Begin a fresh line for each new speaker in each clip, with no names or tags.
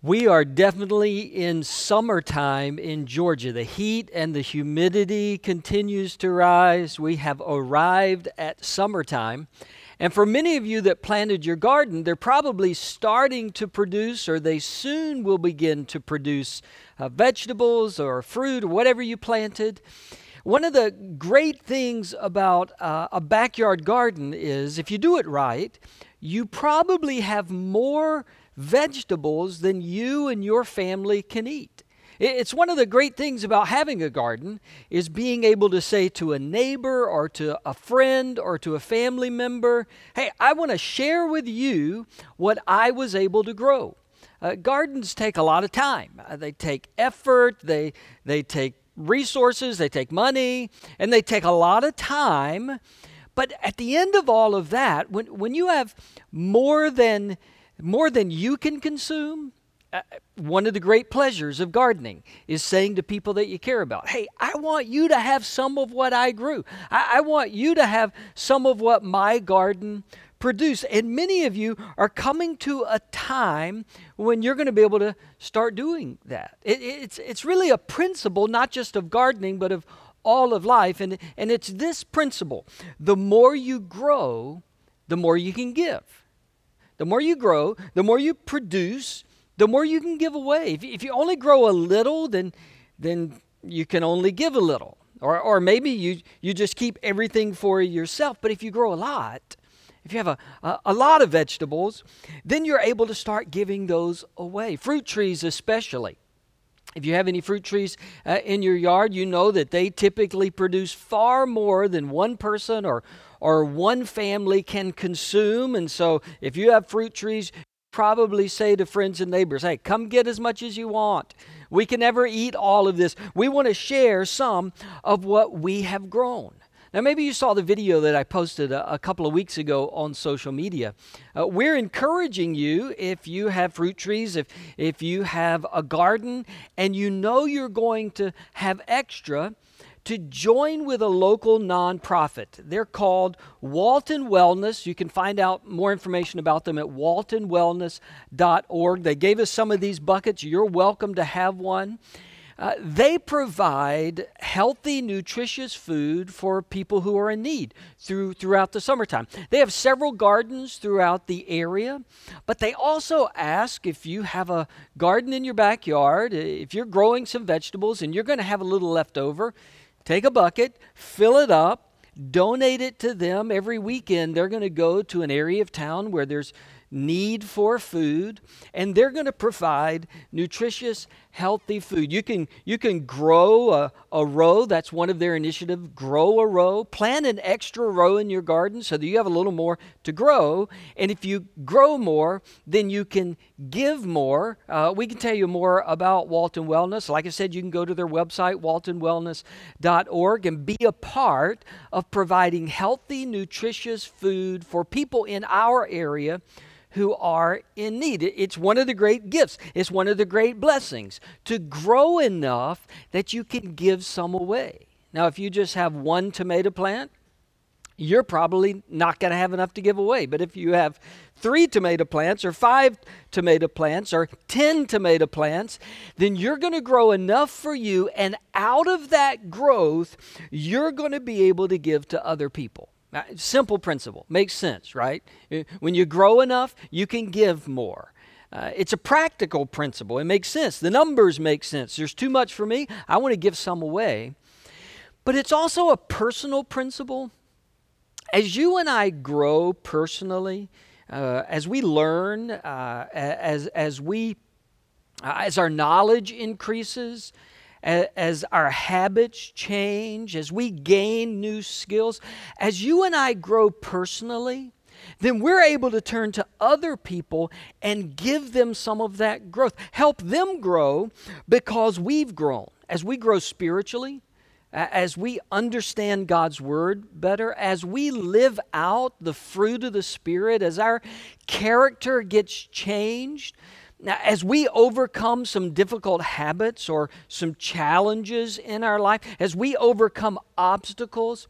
We are definitely in summertime in Georgia. The heat and the humidity continues to rise. We have arrived at summertime. And for many of you that planted your garden, they're probably starting to produce, or they soon will begin to produce uh, vegetables or fruit or whatever you planted. One of the great things about uh, a backyard garden is if you do it right, you probably have more vegetables than you and your family can eat. It's one of the great things about having a garden is being able to say to a neighbor or to a friend or to a family member, "Hey, I want to share with you what I was able to grow." Uh, gardens take a lot of time. Uh, they take effort, they they take resources, they take money, and they take a lot of time. But at the end of all of that, when when you have more than more than you can consume, uh, one of the great pleasures of gardening is saying to people that you care about, hey, I want you to have some of what I grew. I, I want you to have some of what my garden produced. And many of you are coming to a time when you're going to be able to start doing that. It, it's, it's really a principle, not just of gardening, but of all of life. And, and it's this principle the more you grow, the more you can give. The more you grow, the more you produce, the more you can give away. If, if you only grow a little, then, then you can only give a little. Or, or maybe you, you just keep everything for yourself. But if you grow a lot, if you have a, a, a, lot of vegetables, then you're able to start giving those away. Fruit trees, especially. If you have any fruit trees uh, in your yard, you know that they typically produce far more than one person or, or one family can consume. And so if you have fruit trees, probably say to friends and neighbors, hey, come get as much as you want. We can never eat all of this. We want to share some of what we have grown. Now, maybe you saw the video that I posted a, a couple of weeks ago on social media. Uh, we're encouraging you, if you have fruit trees, if, if you have a garden, and you know you're going to have extra, to join with a local nonprofit. They're called Walton Wellness. You can find out more information about them at waltonwellness.org. They gave us some of these buckets. You're welcome to have one. Uh, they provide healthy, nutritious food for people who are in need through, throughout the summertime. They have several gardens throughout the area, but they also ask if you have a garden in your backyard, if you're growing some vegetables and you're going to have a little left over, Take a bucket, fill it up, donate it to them every weekend. They're going to go to an area of town where there's need for food and they're going to provide nutritious healthy food. You can you can grow a, a row that's one of their initiatives grow a row plant an extra row in your garden so that you have a little more to grow. And if you grow more then you can give more. Uh, we can tell you more about walton wellness. Like i said you can go to their website waltonwellness.org and be a part of providing healthy nutritious food for people in our area who are in need. It's one of the great gifts, it's one of the great blessings to grow enough that you can give some away. Now, if you just have one tomato plant, you're probably not going to have enough to give away. But if you have three tomato plants, or five tomato plants, or 10 tomato plants, then you're going to grow enough for you. And out of that growth, you're going to be able to give to other people. Simple principle. Makes sense, right? Uh, when you grow enough, you can give more. Uh, it's a practical principle. It makes sense. The numbers make sense. There's too much for me. I want to give some away. But it's also a personal principle. As you and I grow personally, uh, as we learn, uh, as, as, we, uh, as our knowledge increases, as our habits change, as we gain new skills, as you and I grow personally, then we're able to turn to other people and give them some of that growth. Help them grow because we've grown. As we grow spiritually, as we understand God's Word better, as we live out the fruit of the Spirit, as our character gets changed, now, as we overcome some difficult habits or some challenges in our life, as we overcome obstacles,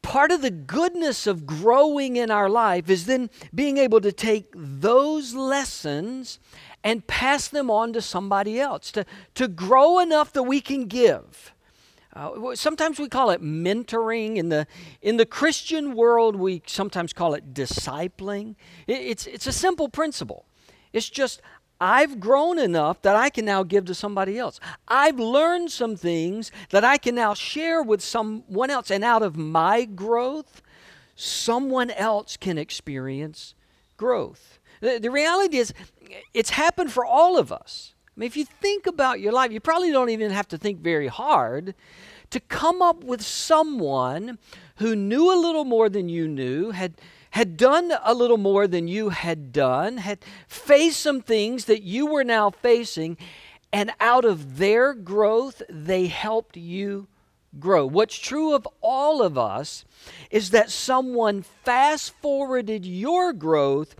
part of the goodness of growing in our life is then being able to take those lessons and pass them on to somebody else, to, to grow enough that we can give. Uh, sometimes we call it mentoring. In the, in the Christian world, we sometimes call it discipling. It, it's, it's a simple principle. It's just, I've grown enough that I can now give to somebody else. I've learned some things that I can now share with someone else. And out of my growth, someone else can experience growth. The, the reality is, it's happened for all of us. I mean, if you think about your life, you probably don't even have to think very hard to come up with someone who knew a little more than you knew, had, had done a little more than you had done, had faced some things that you were now facing, and out of their growth, they helped you grow. What's true of all of us is that someone fast forwarded your growth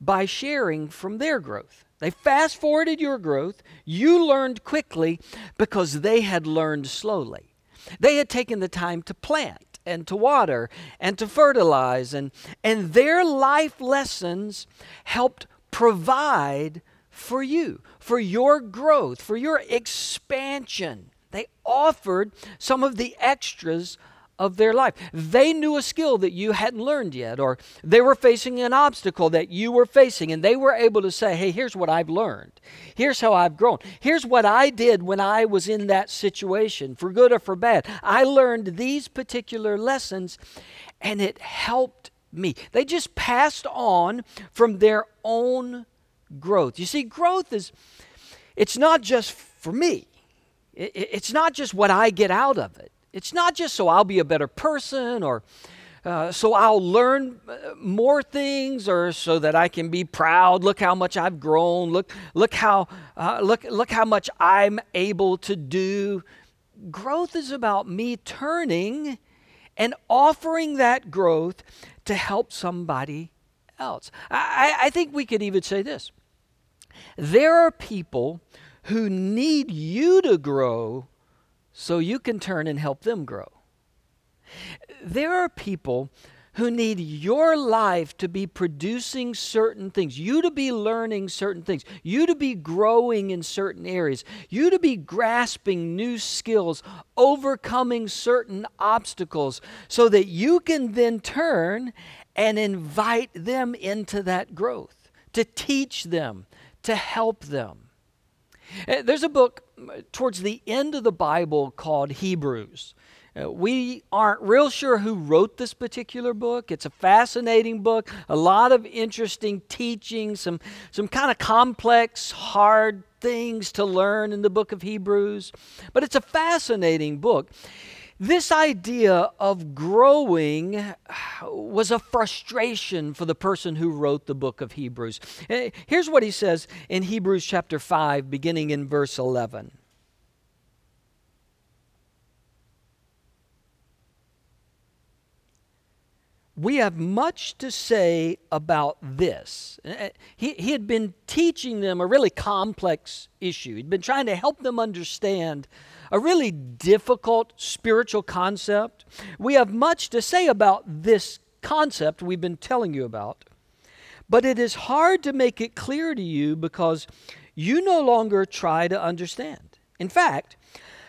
by sharing from their growth. They fast forwarded your growth. You learned quickly because they had learned slowly. They had taken the time to plant and to water and to fertilize, and, and their life lessons helped provide for you, for your growth, for your expansion. They offered some of the extras of their life. They knew a skill that you hadn't learned yet, or they were facing an obstacle that you were facing, and they were able to say, Hey, here's what I've learned. Here's how I've grown. Here's what I did when I was in that situation, for good or for bad. I learned these particular lessons, and it helped me. They just passed on from their own growth. You see, growth is, it's not just for me. It's not just what I get out of it. It's not just so I'll be a better person or uh, so I'll learn uh, more things or so that I can be proud. Look how much I've grown. Look, look how, uh, look, look how much I'm able to do. Growth is about me turning and offering that growth to help somebody else. I, I think we could even say this there are people who need you to grow so you can turn and help them grow. There are people who need your life to be producing certain things, you to be learning certain things, you to be growing in certain areas, you to be grasping new skills, overcoming certain obstacles, so that you can then turn and invite them into that growth, to teach them, to help them. Uh, there's a book towards the end of the Bible called Hebrews. Uh, we aren't real sure who wrote this particular book. It's a fascinating book, a lot of interesting teaching, some, some kind of complex, hard things to learn in the book of Hebrews. But it's a fascinating book. This idea of growing was a frustration for the person who wrote the book of Hebrews. Eh, here's what he says in Hebrews chapter 5, beginning in verse 11. We have much to say about this. Eh, eh, he, he had been teaching them a really complex issue. He'd been trying to help them understand a really difficult spiritual concept. We have much to say about this concept we've been telling you about, but it is hard to make it clear to you because you no longer try to understand. In fact,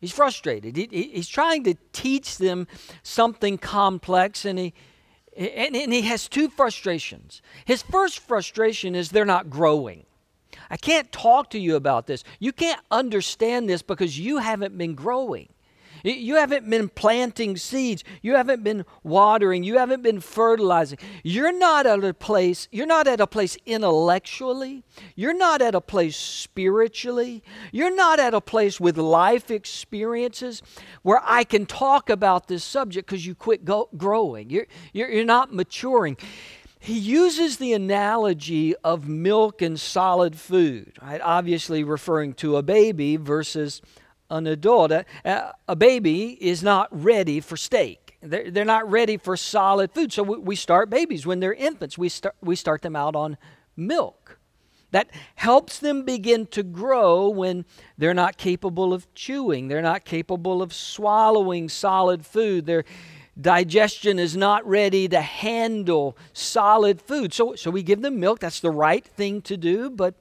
He's frustrated. He, he's trying to teach them something complex, and he, and, and he has two frustrations. His first frustration is they're not growing. I can't talk to you about this. You can't understand this because you haven't been growing. You haven't been planting seeds. You haven't been watering. You haven't been fertilizing. You're not at a place, you're not at a place intellectually. You're not at a place spiritually. You're not at a place with life experiences where I can talk about this subject because you quit go- growing. You're, you're, you're not maturing. he uses the analogy of milk and solid food, right? Obviously referring to a baby versus an adult. A, a baby is not ready for steak. They're, they're not ready for solid food. So we, we start babies when they're infants. We start, we start them out on milk. That helps them begin to grow when they're not capable of chewing. They're not capable of swallowing solid food. Their digestion is not ready to handle solid food. So, so we give them milk. That's the right thing to do. But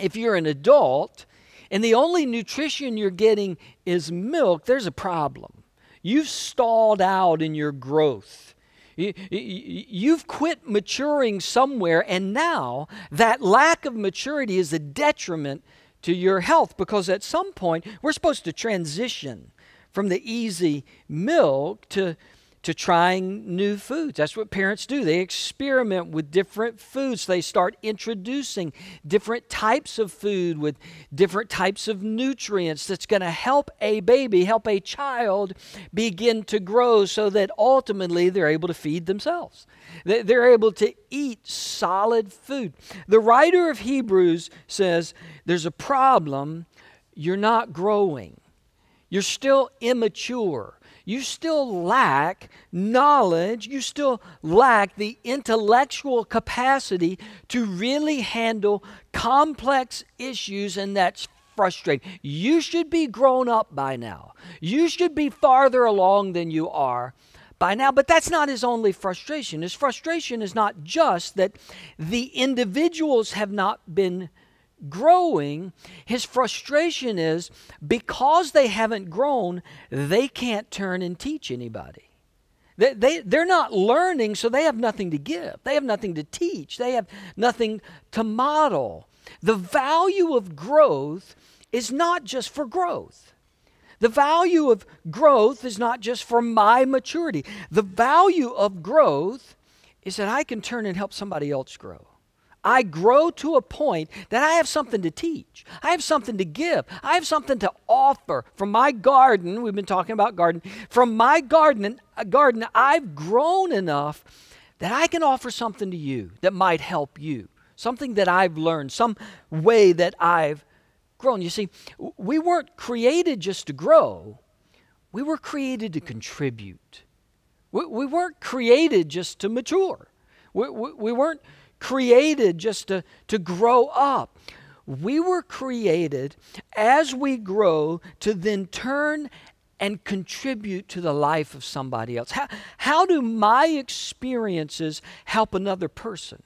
if you're an adult and the only nutrition you're getting is milk, there's a problem. You've stalled out in your growth. You've quit maturing somewhere, and now that lack of maturity is a detriment to your health because at some point we're supposed to transition from the easy milk to to trying new foods. That's what parents do. They experiment with different foods. They start introducing different types of food with different types of nutrients that's going to help a baby, help a child begin to grow so that ultimately they're able to feed themselves. They're able to eat solid food. The writer of Hebrews says there's a problem. You're not growing. You're still immature you still lack knowledge, you still lack the intellectual capacity to really handle complex issues, and that's frustrating. You should be grown up by now. You should be farther along than you are by now. But that's not his only frustration. His frustration is not just that the individuals have not been growing, his frustration is because they haven't grown, they can't turn and teach anybody. They, they, they're not learning, so they have nothing to give. They have nothing to teach. They have nothing to model. The value of growth is not just for growth. The value of growth is not just for my maturity. The value of growth is that I can turn and help somebody else grow. I grow to a point that I have something to teach. I have something to give. I have something to offer from my garden. We've been talking about garden. From my garden, uh, garden, I've grown enough that I can offer something to you that might help you. Something that I've learned, some way that I've grown. You see, we weren't created just to grow. We were created to contribute. We, we weren't created just to mature. We, we, we weren't created just to, to grow up. We were created as we grow to then turn and contribute to the life of somebody else. How, how do my experiences help another person?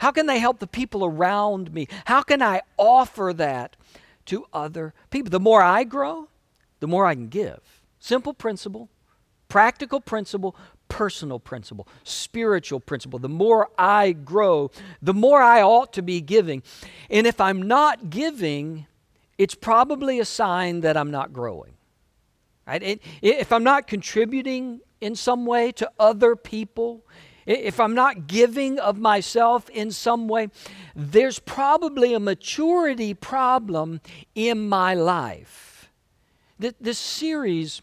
How can they help the people around me? How can I offer that to other people? The more I grow, the more I can give. Simple principle, practical principle, personal principle, spiritual principle. The more I grow, the more I ought to be giving. And if I'm not giving, it's probably a sign that I'm not growing. Right? if I'm not contributing in some way to other people, if I'm not giving of myself in some way, there's probably a maturity problem in my life. This series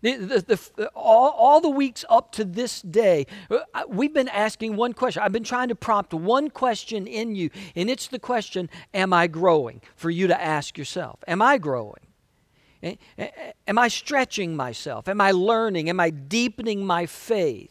the, the, the, all, all the weeks up to this day, uh, we've been asking one question. I've been trying to prompt one question in you, and it's the question Am I growing? For you to ask yourself Am I growing? Am I stretching myself? Am I learning? Am I deepening my faith?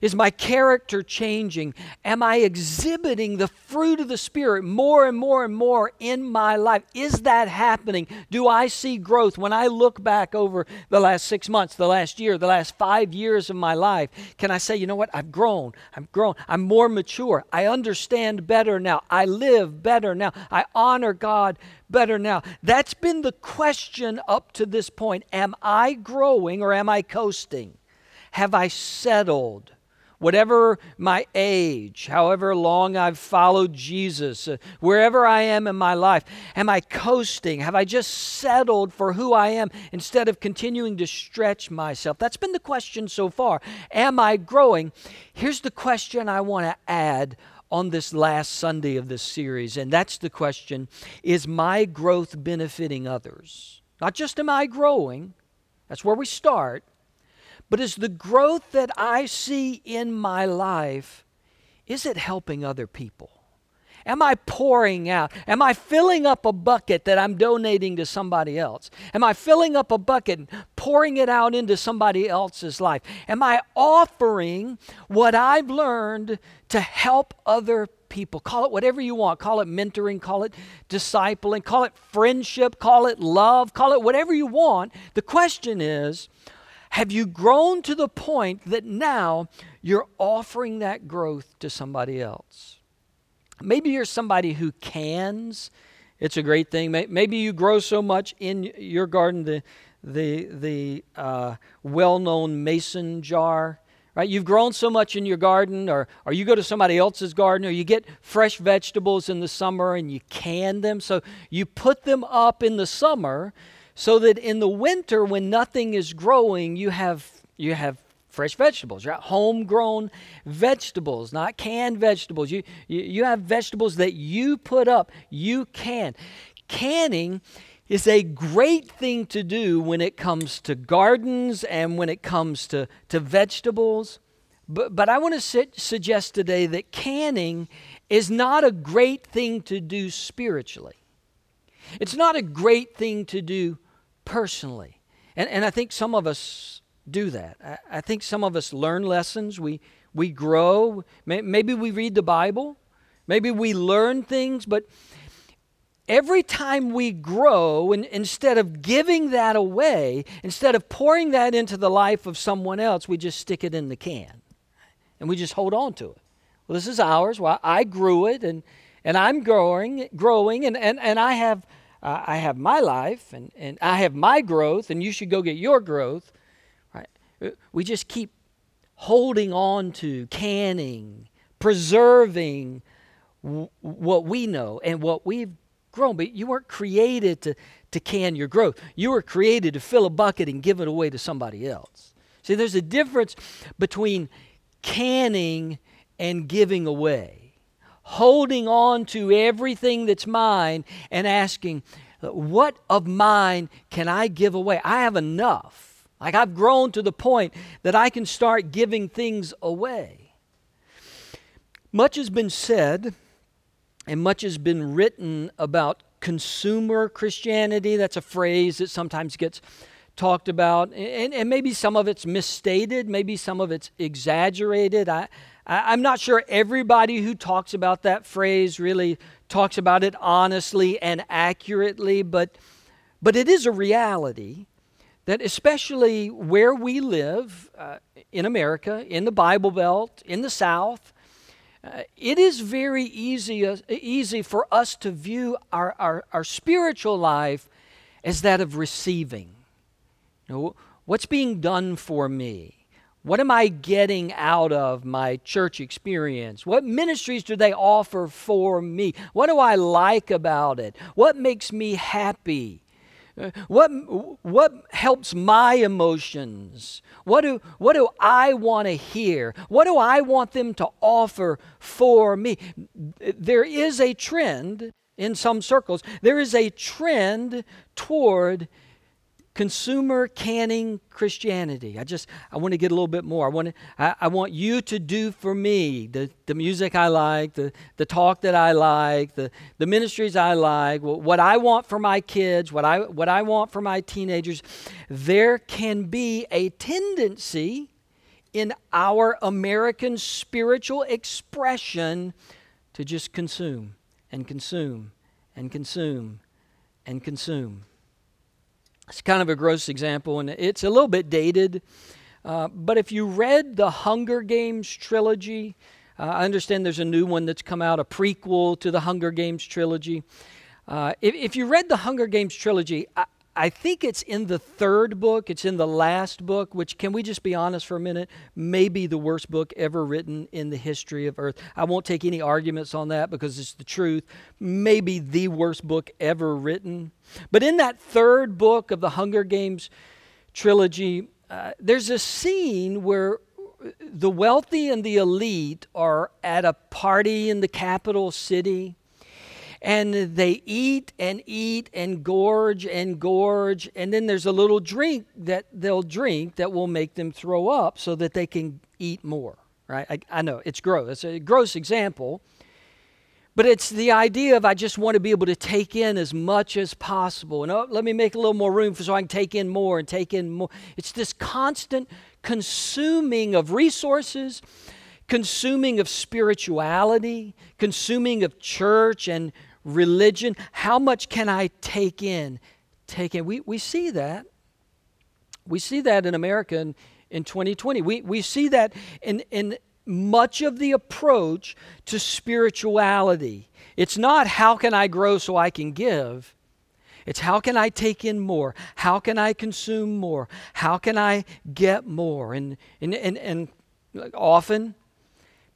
Is my character changing? Am I exhibiting the fruit of the Spirit more and more and more in my life? Is that happening? Do I see growth when I look back over the last six months, the last year, the last five years of my life? Can I say, you know what? I've grown. I've grown. I'm more mature. I understand better now. I live better now. I honor God better now. That's been the question up to this point. Am I growing or am I coasting? Have I settled? Whatever my age, however long I've followed Jesus, uh, wherever I am in my life, am I coasting? Have I just settled for who I am instead of continuing to stretch myself? That's been the question so far. Am I growing? Here's the question I want to add on this last Sunday of this series, and that's the question Is my growth benefiting others? Not just am I growing, that's where we start, but is the growth that I see in my life is it helping other people? Am I pouring out? Am I filling up a bucket that I'm donating to somebody else? Am I filling up a bucket and pouring it out into somebody else's life? Am I offering what I've learned to help other people? Call it whatever you want. Call it mentoring, call it discipling, call it friendship, call it love, call it whatever you want. The question is, have you grown to the point that now you're offering that growth to somebody else? Maybe you're somebody who cans. It's a great thing. Maybe you grow so much in your garden, the, the, the uh, well known mason jar. Right? You've grown so much in your garden, or, or you go to somebody else's garden, or you get fresh vegetables in the summer and you can them. So you put them up in the summer so that in the winter, when nothing is growing, you have, you have fresh vegetables, right? Homegrown vegetables, not canned vegetables. You, you, you have vegetables that you put up, you can. Canning is a great thing to do when it comes to gardens and when it comes to, to vegetables. But, but I want to sit, suggest today that canning is not a great thing to do spiritually. It's not a great thing to do personally. And, and I think some of us do that. I, I think some of us learn lessons, we, we grow. May, maybe we read the Bible, maybe we learn things, but every time we grow, and instead of giving that away, instead of pouring that into the life of someone else, we just stick it in the can and we just hold on to it. Well, this is ours. Well, I grew it and, and I'm growing, growing, and, and, and I have. Uh, I have my life and, and I have my growth, and you should go get your growth. Right? We just keep holding on to, canning, preserving w- what we know and what we've grown. But you weren't created to, to can your growth. You were created to fill a bucket and give it away to somebody else. See, there's a difference between canning and giving away. Holding on to everything that's mine and asking, what of mine can I give away? I have enough. Like I've grown to the point that I can start giving things away. Much has been said and much has been written about consumer Christianity. That's a phrase that sometimes gets talked about. And, and maybe some of it's misstated, maybe some of it's exaggerated. I, I, I'm not sure everybody who talks about that phrase really talks about it honestly and accurately, but, but it is a reality that especially where we live uh, in America, in the Bible Belt, in the South, uh, it is very easy, uh, easy for us to view our, our, our spiritual life as that of receiving. You know, what's being done for me? What am I getting out of my church experience? What ministries do they offer for me? What do I like about it? What makes me happy? Uh, what, what helps my emotions? What do, what do I want to hear? What do I want them to offer for me? There is a trend in some circles, there is a trend toward consumer canning Christianity. I just I want to get a little bit more. I want to, I, I, want you to do for me the, the music I like, the, the talk that I like, the, the ministries I like, what I want for my kids, what I what I want for my teenagers. There can be a tendency in our American spiritual expression to just consume and consume and consume and consume. It's kind of a gross example, and it's a little bit dated. Uh, but if you read the Hunger Games trilogy, uh, I understand there's a new one that's come out, a prequel to the Hunger Games trilogy. Uh, if, if, you read the Hunger Games trilogy, I, I think it's in the third book, it's in the last book, which, can we just be honest for a minute, may be the worst book ever written in the history of Earth. I won't take any arguments on that because it's the truth. Maybe the worst book ever written. But in that third book of the Hunger Games trilogy, uh, there's a scene where the wealthy and the elite are at a party in the capital city and they eat and eat and gorge and gorge and then there's a little drink that they'll drink that will make them throw up so that they can eat more right? I, I know it's gross. It's a gross example. But it's the idea of I just want to be able to take in as much as possible. And oh, let me make a little more room for so I can take in more and take in more. It's this constant consuming of resources, consuming of spirituality, consuming of church and religion. How much can I take in? Take in. We, we see that. We see that in America in, in 2020. We, we see that in, in much of the approach to spirituality. It's not how can I grow so I can give. It's how can I take in more? How can I consume more? How can I get more? And, and, and, and often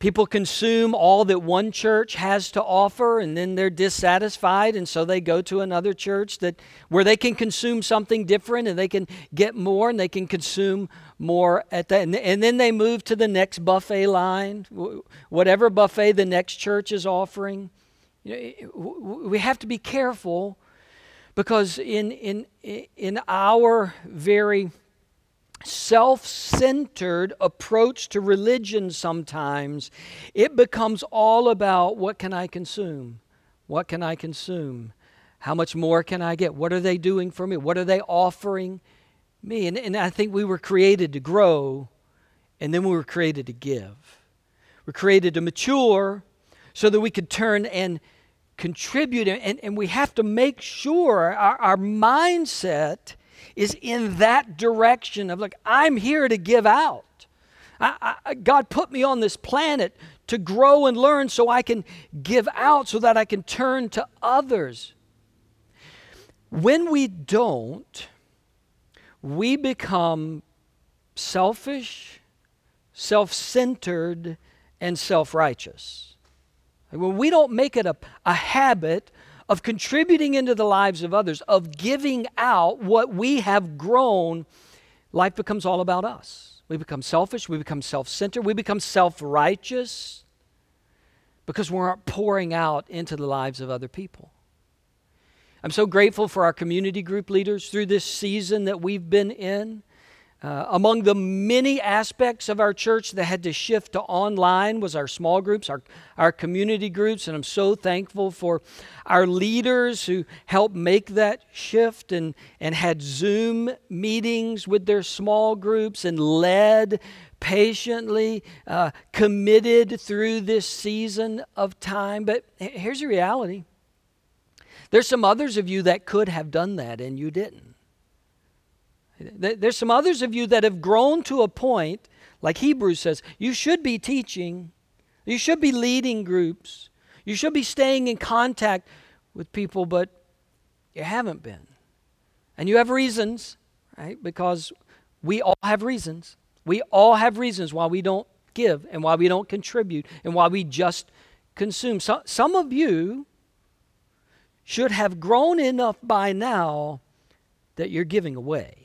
People consume all that one church has to offer and then they're dissatisfied and so they go to another church that where they can consume something different and they can get more and they can consume more at that and, then they move to the next buffet line whatever buffet the next church is offering. We have to be careful because in in in our very self centered approach to religion sometimes, it becomes all about what can I consume? What can I consume? How much more can I get? What are they doing for me? What are they offering me? And, and I think we were created to grow, and then we were created to give. We're created to mature so that we could turn and contribute. And, and we have to make sure our, our mindset is in that direction of like, I'm here to give out. I, I, God put me on this planet to grow and learn so I can give out, so that I can turn to others. When we don't, we become selfish, self centered, and self righteous. When we don't make it a, a habit of contributing into the lives of others, of giving out what we have grown, life becomes all about us. We become selfish, we become self centered, we become self righteous because we aren't pouring out into the lives of other people. I'm so grateful for our community group leaders through this season that we've been in. Uh, among the many aspects of our church that had to shift to online was our small groups, our, our community groups, and I'm so thankful for our leaders who helped make that shift and, and had Zoom meetings with their small groups and led patiently, uh, committed through this season of time. But here's the reality there's some others of you that could have done that and you didn't. There's some others of you that have grown to a point, like Hebrews says, you should be teaching, you should be leading groups, you should be staying in contact with people, but you haven't been. And you have reasons, right? Because we all have reasons. We all have reasons why we don't give and why we don't contribute and why we just consume. So, some of you should have grown enough by now that you're giving away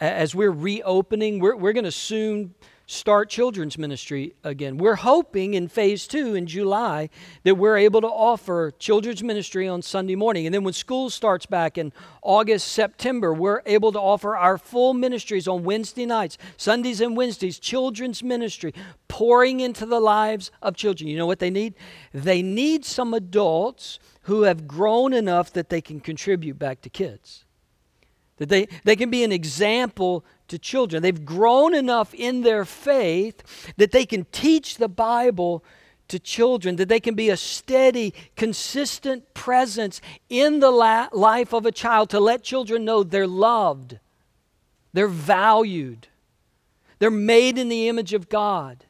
as we're reopening, we're, we're going to soon start children's ministry again. We're hoping in phase two in July that we're able to offer children's ministry on Sunday morning. And then when school starts back in August, September, we're able to offer our full ministries on Wednesday nights, Sundays and Wednesdays, children's ministry, pouring into the lives of children. You know what they need? They need some adults who have grown enough that they can contribute back to kids. That they, they can be an example to children. They've grown enough in their faith that they can teach the Bible to children, that they can be a steady, consistent presence in the la- life of a child to let children know they're loved, they're valued, they're made in the image of God.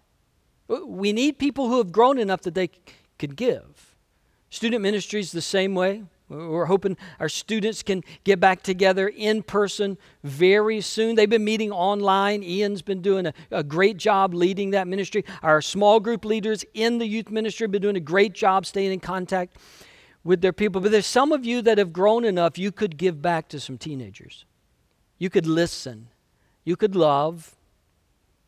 We need people who have grown enough that they c- could give. Student ministry is the same way. We're hoping our students can get back together in person very soon. They've been meeting online. Ian's been doing a, a, great job leading that ministry. Our small group leaders in the youth ministry have been doing a great job staying in contact with their people. But there's some of you that have grown enough, you could give back to some teenagers. You could listen. You could love.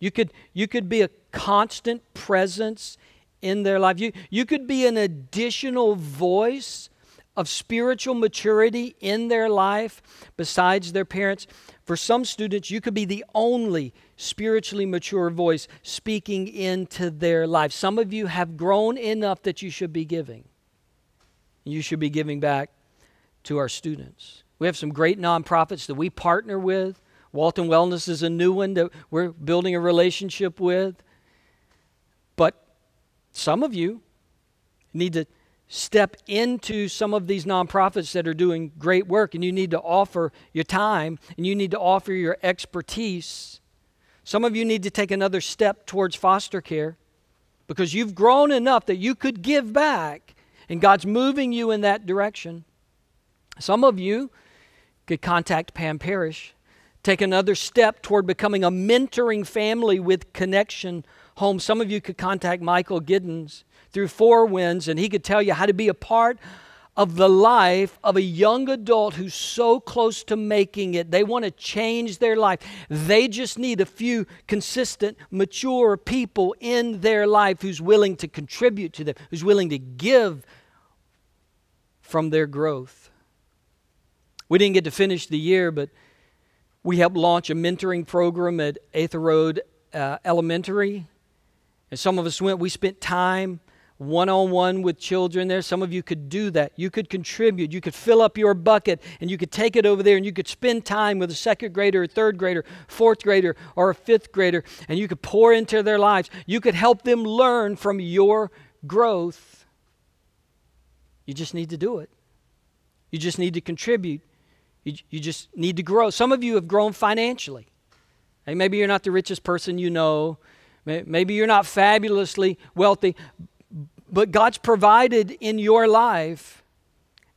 You could, you could be a constant presence in their life. You, you could be an additional voice of spiritual maturity in their life besides their parents. For some students, you could be the only spiritually mature voice speaking into their life. Some of you have grown enough that you should be giving. You should be giving back to our students. We have some great nonprofits that we partner with. Walton Wellness is a new one that we're building a relationship with. But some of you need to step into some of these nonprofits that are doing great work, and you need to offer your time and you need to offer your expertise. Some of you need to take another step towards foster care because you've grown enough that you could give back, and God's moving you in that direction. Some of you could contact Pam Parrish, take another step toward becoming a mentoring family with Connection Home. Some of you could contact Michael Giddens through Four Winds, and he could tell you how to be a part of the life of a young adult who's so close to making it. They want to change their life. They just need a few consistent, mature people in their life who's willing to contribute to them, who's willing to give from their growth. We didn't get to finish the year, but we helped launch a mentoring program at Atha Road uh, Elementary. And some of us went, we spent time one on one with children there. Some of you could do that. You could contribute. You could fill up your bucket and you could take it over there and you could spend time with a second grader, a third grader, fourth grader, or a fifth grader and you could pour into their lives. You could help them learn from your growth. You just need to do it. You just need to contribute. You, you just need to grow. Some of you have grown financially. Hey, maybe you're not the richest person you know. Maybe you're not fabulously wealthy, but God's provided in your life,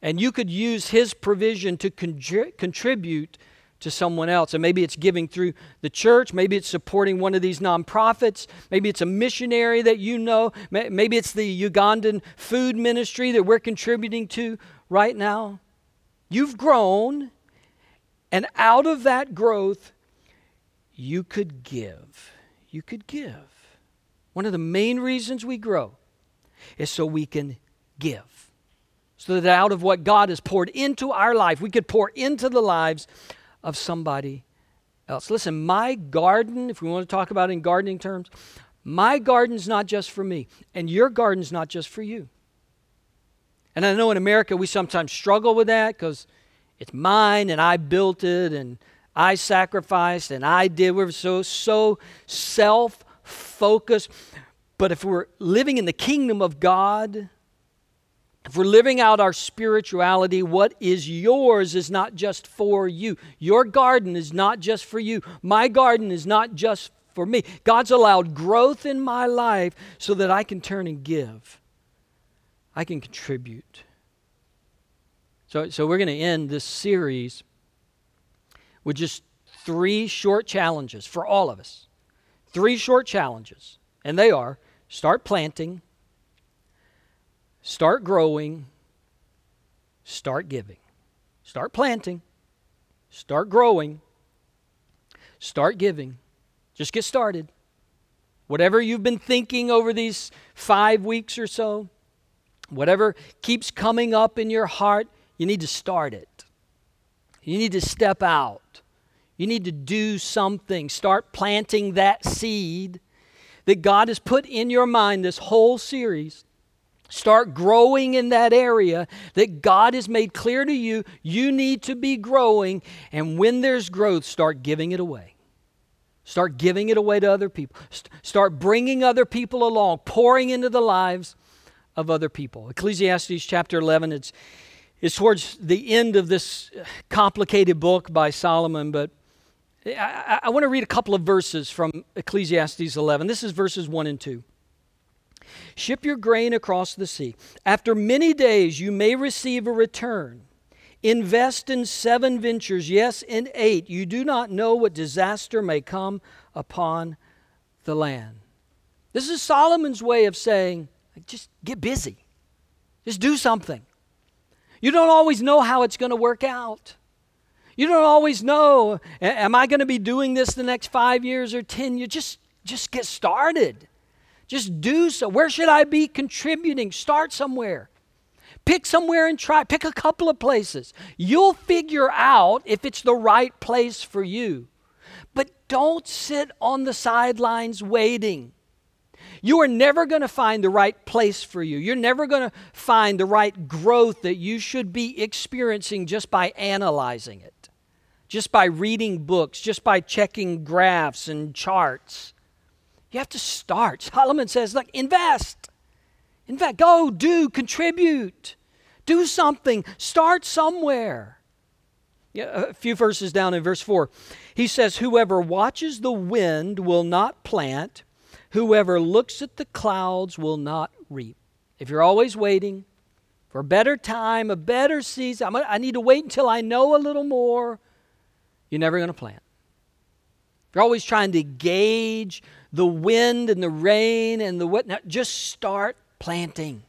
and you could use His provision to contribute to someone else. And maybe it's giving through the church, maybe it's supporting one of these nonprofits, maybe it's a missionary that you know, maybe it's the Ugandan food ministry that we're contributing to right now. You've grown, and out of that growth, you could give. You could give. One of the main reasons we grow is so we can give. So that out of what God has poured into our life, we could pour into the lives of somebody else. Listen, my garden, if we want to talk about it in gardening terms, my garden's not just for me, and your garden's not just for you. And I know in America we sometimes struggle with that because it's mine and I built it and I sacrificed and I did. We're so so self-focused. But if we're living in the kingdom of God, if we're living out our spirituality, what is yours is not just for you. Your garden is not just for you. My garden is not just for me. God's allowed growth in my life so that I can turn and give. I can contribute. So, so we're going to end this series with just three short challenges for all of us. Three short challenges. And they are Start planting, start growing, start giving. Start planting, start growing, start giving. Just get started. Whatever you've been thinking over these five weeks or so, whatever keeps coming up in your heart, you need to start it. You need to step out. You need to do something. Start planting that seed that God has put in your mind this whole series. Start growing in that area that God has made clear to you you need to be growing. And when there's growth, start giving it away. Start giving it away to other people. Start bringing other people along, pouring into the lives of other people. Ecclesiastes chapter 11, it's, it's towards the end of this complicated book by Solomon, but I, I want to read a couple of verses from Ecclesiastes 11. This is verses 1 and 2. Ship your grain across the sea. After many days, you may receive a return. Invest in seven ventures, yes, in eight. You do not know what disaster may come upon the land. This is Solomon's way of saying, just get busy, just do something. You don't always know how it's going to work out. You don't always know, am I going to be doing this the next five years or 10 years? Just, just get started. Just do so. Where should I be contributing? Start somewhere. Pick somewhere and try. Pick a couple of places. You'll figure out if it's the right place for you. But don't sit on the sidelines waiting. You are never going to find the right place for you. You're never going to find the right growth that you should be experiencing just by analyzing it, just by reading books, just by checking graphs and charts. You have to start. Solomon says, look, invest. In fact, go, do, contribute. Do something. Start somewhere. Yeah, a few verses down in verse 4, he says, Whoever watches the wind will not plant, whoever looks at the clouds will not reap. If you're always waiting for a better time, a better season, I need to wait until I know a little more, you're never going to plant. If you're always trying to gauge the wind and the rain and the what, just start planting.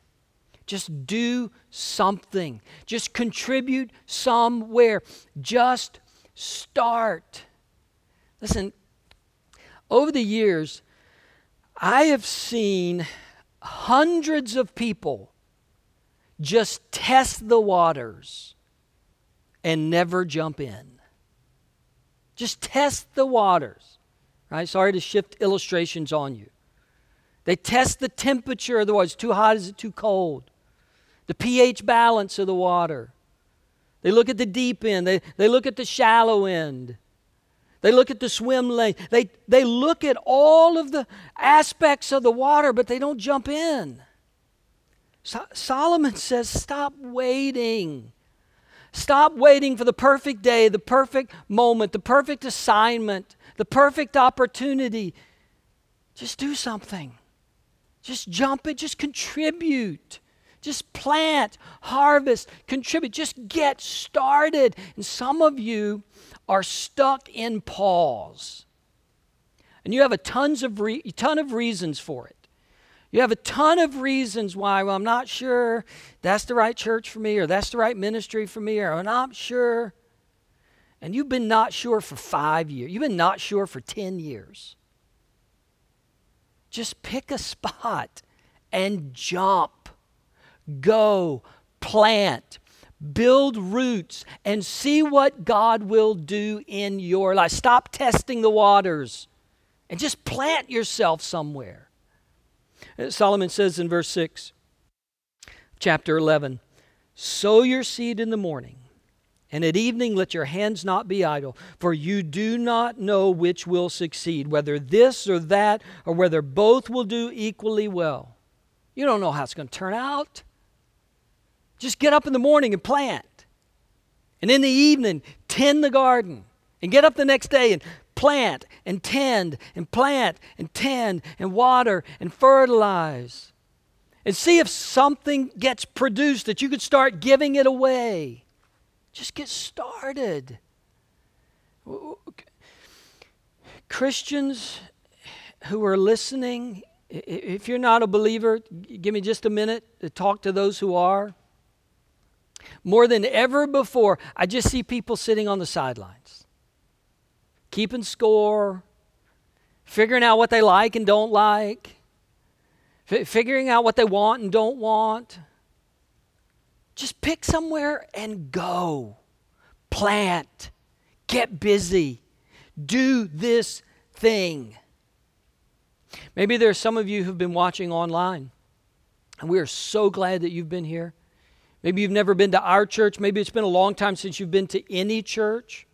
Just do something. Just contribute somewhere. Just start. Listen, over the years, I have seen hundreds of people just test the waters and never jump in. Just test the waters. Right? Sorry to shift illustrations on you. They test the temperature of the water. Is it too hot? Is it too cold? The pH balance of the water. They look at the deep end. They, they look at the shallow end. They look at the swim lane. They, they look at all of the aspects of the water, but they don't jump in. So, Solomon says, Stop waiting. Stop waiting for the perfect day, the perfect moment, the perfect assignment, the perfect opportunity. Just do something. Just jump it, just contribute. Just plant, harvest, contribute. Just get started. And some of you are stuck in pause. And you have a tons of re- ton of reasons for it. You have a ton of reasons why, well, I'm not sure that's the right church for me, or that's the right ministry for me, or I'm not sure. And you've been not sure for five years. You've been not sure for 10 years. Just pick a spot and jump. Go, plant, build roots, and see what God will do in your life. Stop testing the waters and just plant yourself somewhere. Uh, Solomon says in verse 6, chapter 11 Sow your seed in the morning and at evening, let your hands not be idle, for you do not know which will succeed, whether this or that, or whether both will do equally well. You don't know how it's going to turn out. Just get up in the morning and plant. And in the evening, tend the garden. And get up the next day and plant and tend and plant and tend and water and fertilize. And see if something gets produced that you could start giving it away. Just get started. Christians who are listening, if you're not a believer, give me just a minute to talk to those who are. More than ever before, I just see people sitting on the sidelines, keeping score, figuring out what they like and don't like, f- figuring out what they want and don't want. Just pick somewhere and go. Plant. Get busy. Do this thing. Maybe there's some of you who've been watching online, and we are so glad that you've been here. Maybe you've never been to our church. Maybe it's been a long time since you've been to any church.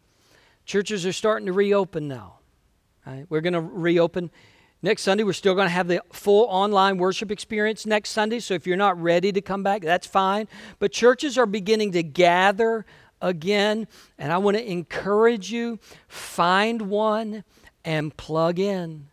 Churches are starting to reopen now. Right? We're going to reopen Next Sunday, we're still going to have the full online worship experience next Sunday. So if you're not ready to come back, that's fine. But churches are beginning to gather again. And I want to encourage you find one and plug in.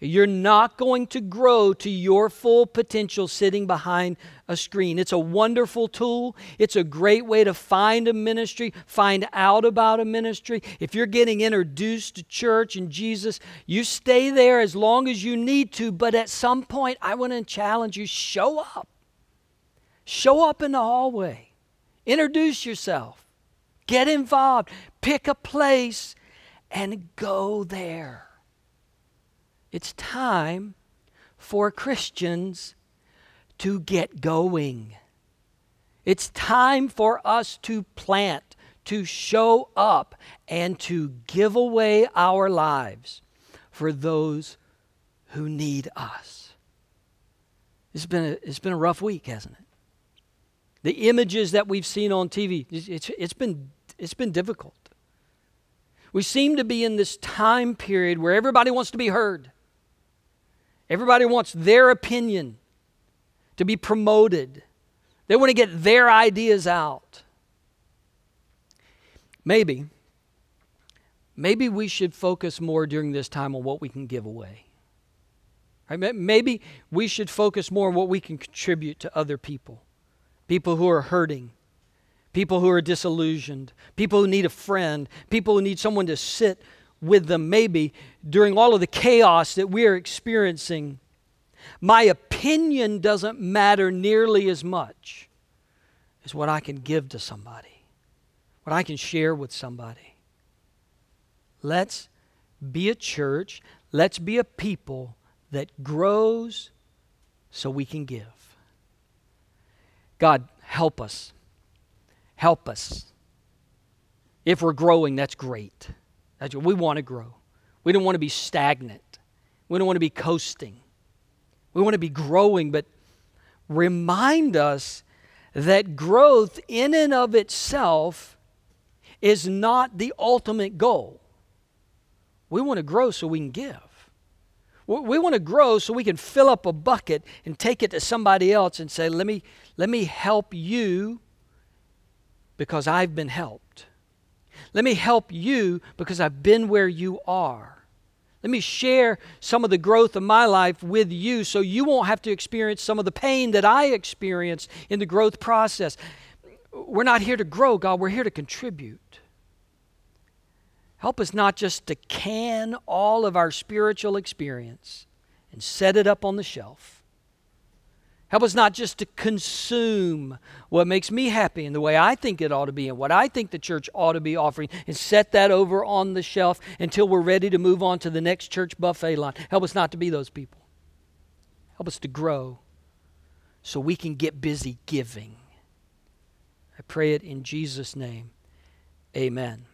You're not going to grow to your full potential sitting behind a screen. It's a wonderful tool. It's a great way to find a ministry, find out about a ministry. If you're getting introduced to church and Jesus, you stay there as long as you need to, but at some point, I want to challenge you show up. Show up in the hallway. Introduce yourself. Get involved. Pick a place and go there. It's time for Christians to get going. It's time for us to plant, to show up and to give away our lives for those who need us. It's been a, it's been a rough week, hasn't it? The images that we've seen on TV, it's, it's, been, it's been difficult. We seem to be in this time period where everybody wants to be heard. Everybody wants their opinion to be promoted. They want to get their ideas out. Maybe, maybe we should focus more during this time on what we can give away. Maybe we should focus more on what we can contribute to other people. People who are hurting, people who are disillusioned, people who need a friend, people who need someone to sit with them, maybe during all of the chaos that we are experiencing. My opinion doesn't matter nearly as much as what I can give to somebody, what I can share with somebody. Let's be a church, let's be a people that grows so we can give. God, help us. Help us. If we're growing, that's great. That's what we want to grow. We don't want to be stagnant. We don't want to be coasting. We want to be growing, but remind us that growth in and of itself is not the ultimate goal. We want to grow so we can give. We want to grow so we can fill up a bucket and take it to somebody else and say, let me, let me help you because I've been helped. Let me help you because I've been where you are. Let me share some of the growth of my life with you so you won't have to experience some of the pain that I experienced in the growth process. We're not here to grow, God, we're here to contribute. Help us not just to can all of our spiritual experience and set it up on the shelf. Help us not just to consume what makes me happy in the way I think it ought to be and what I think the church ought to be offering and set that over on the shelf until we're ready to move on to the next church buffet line. Help us not to be those people. Help us to grow so we can get busy giving. I pray it in Jesus' name. Amen.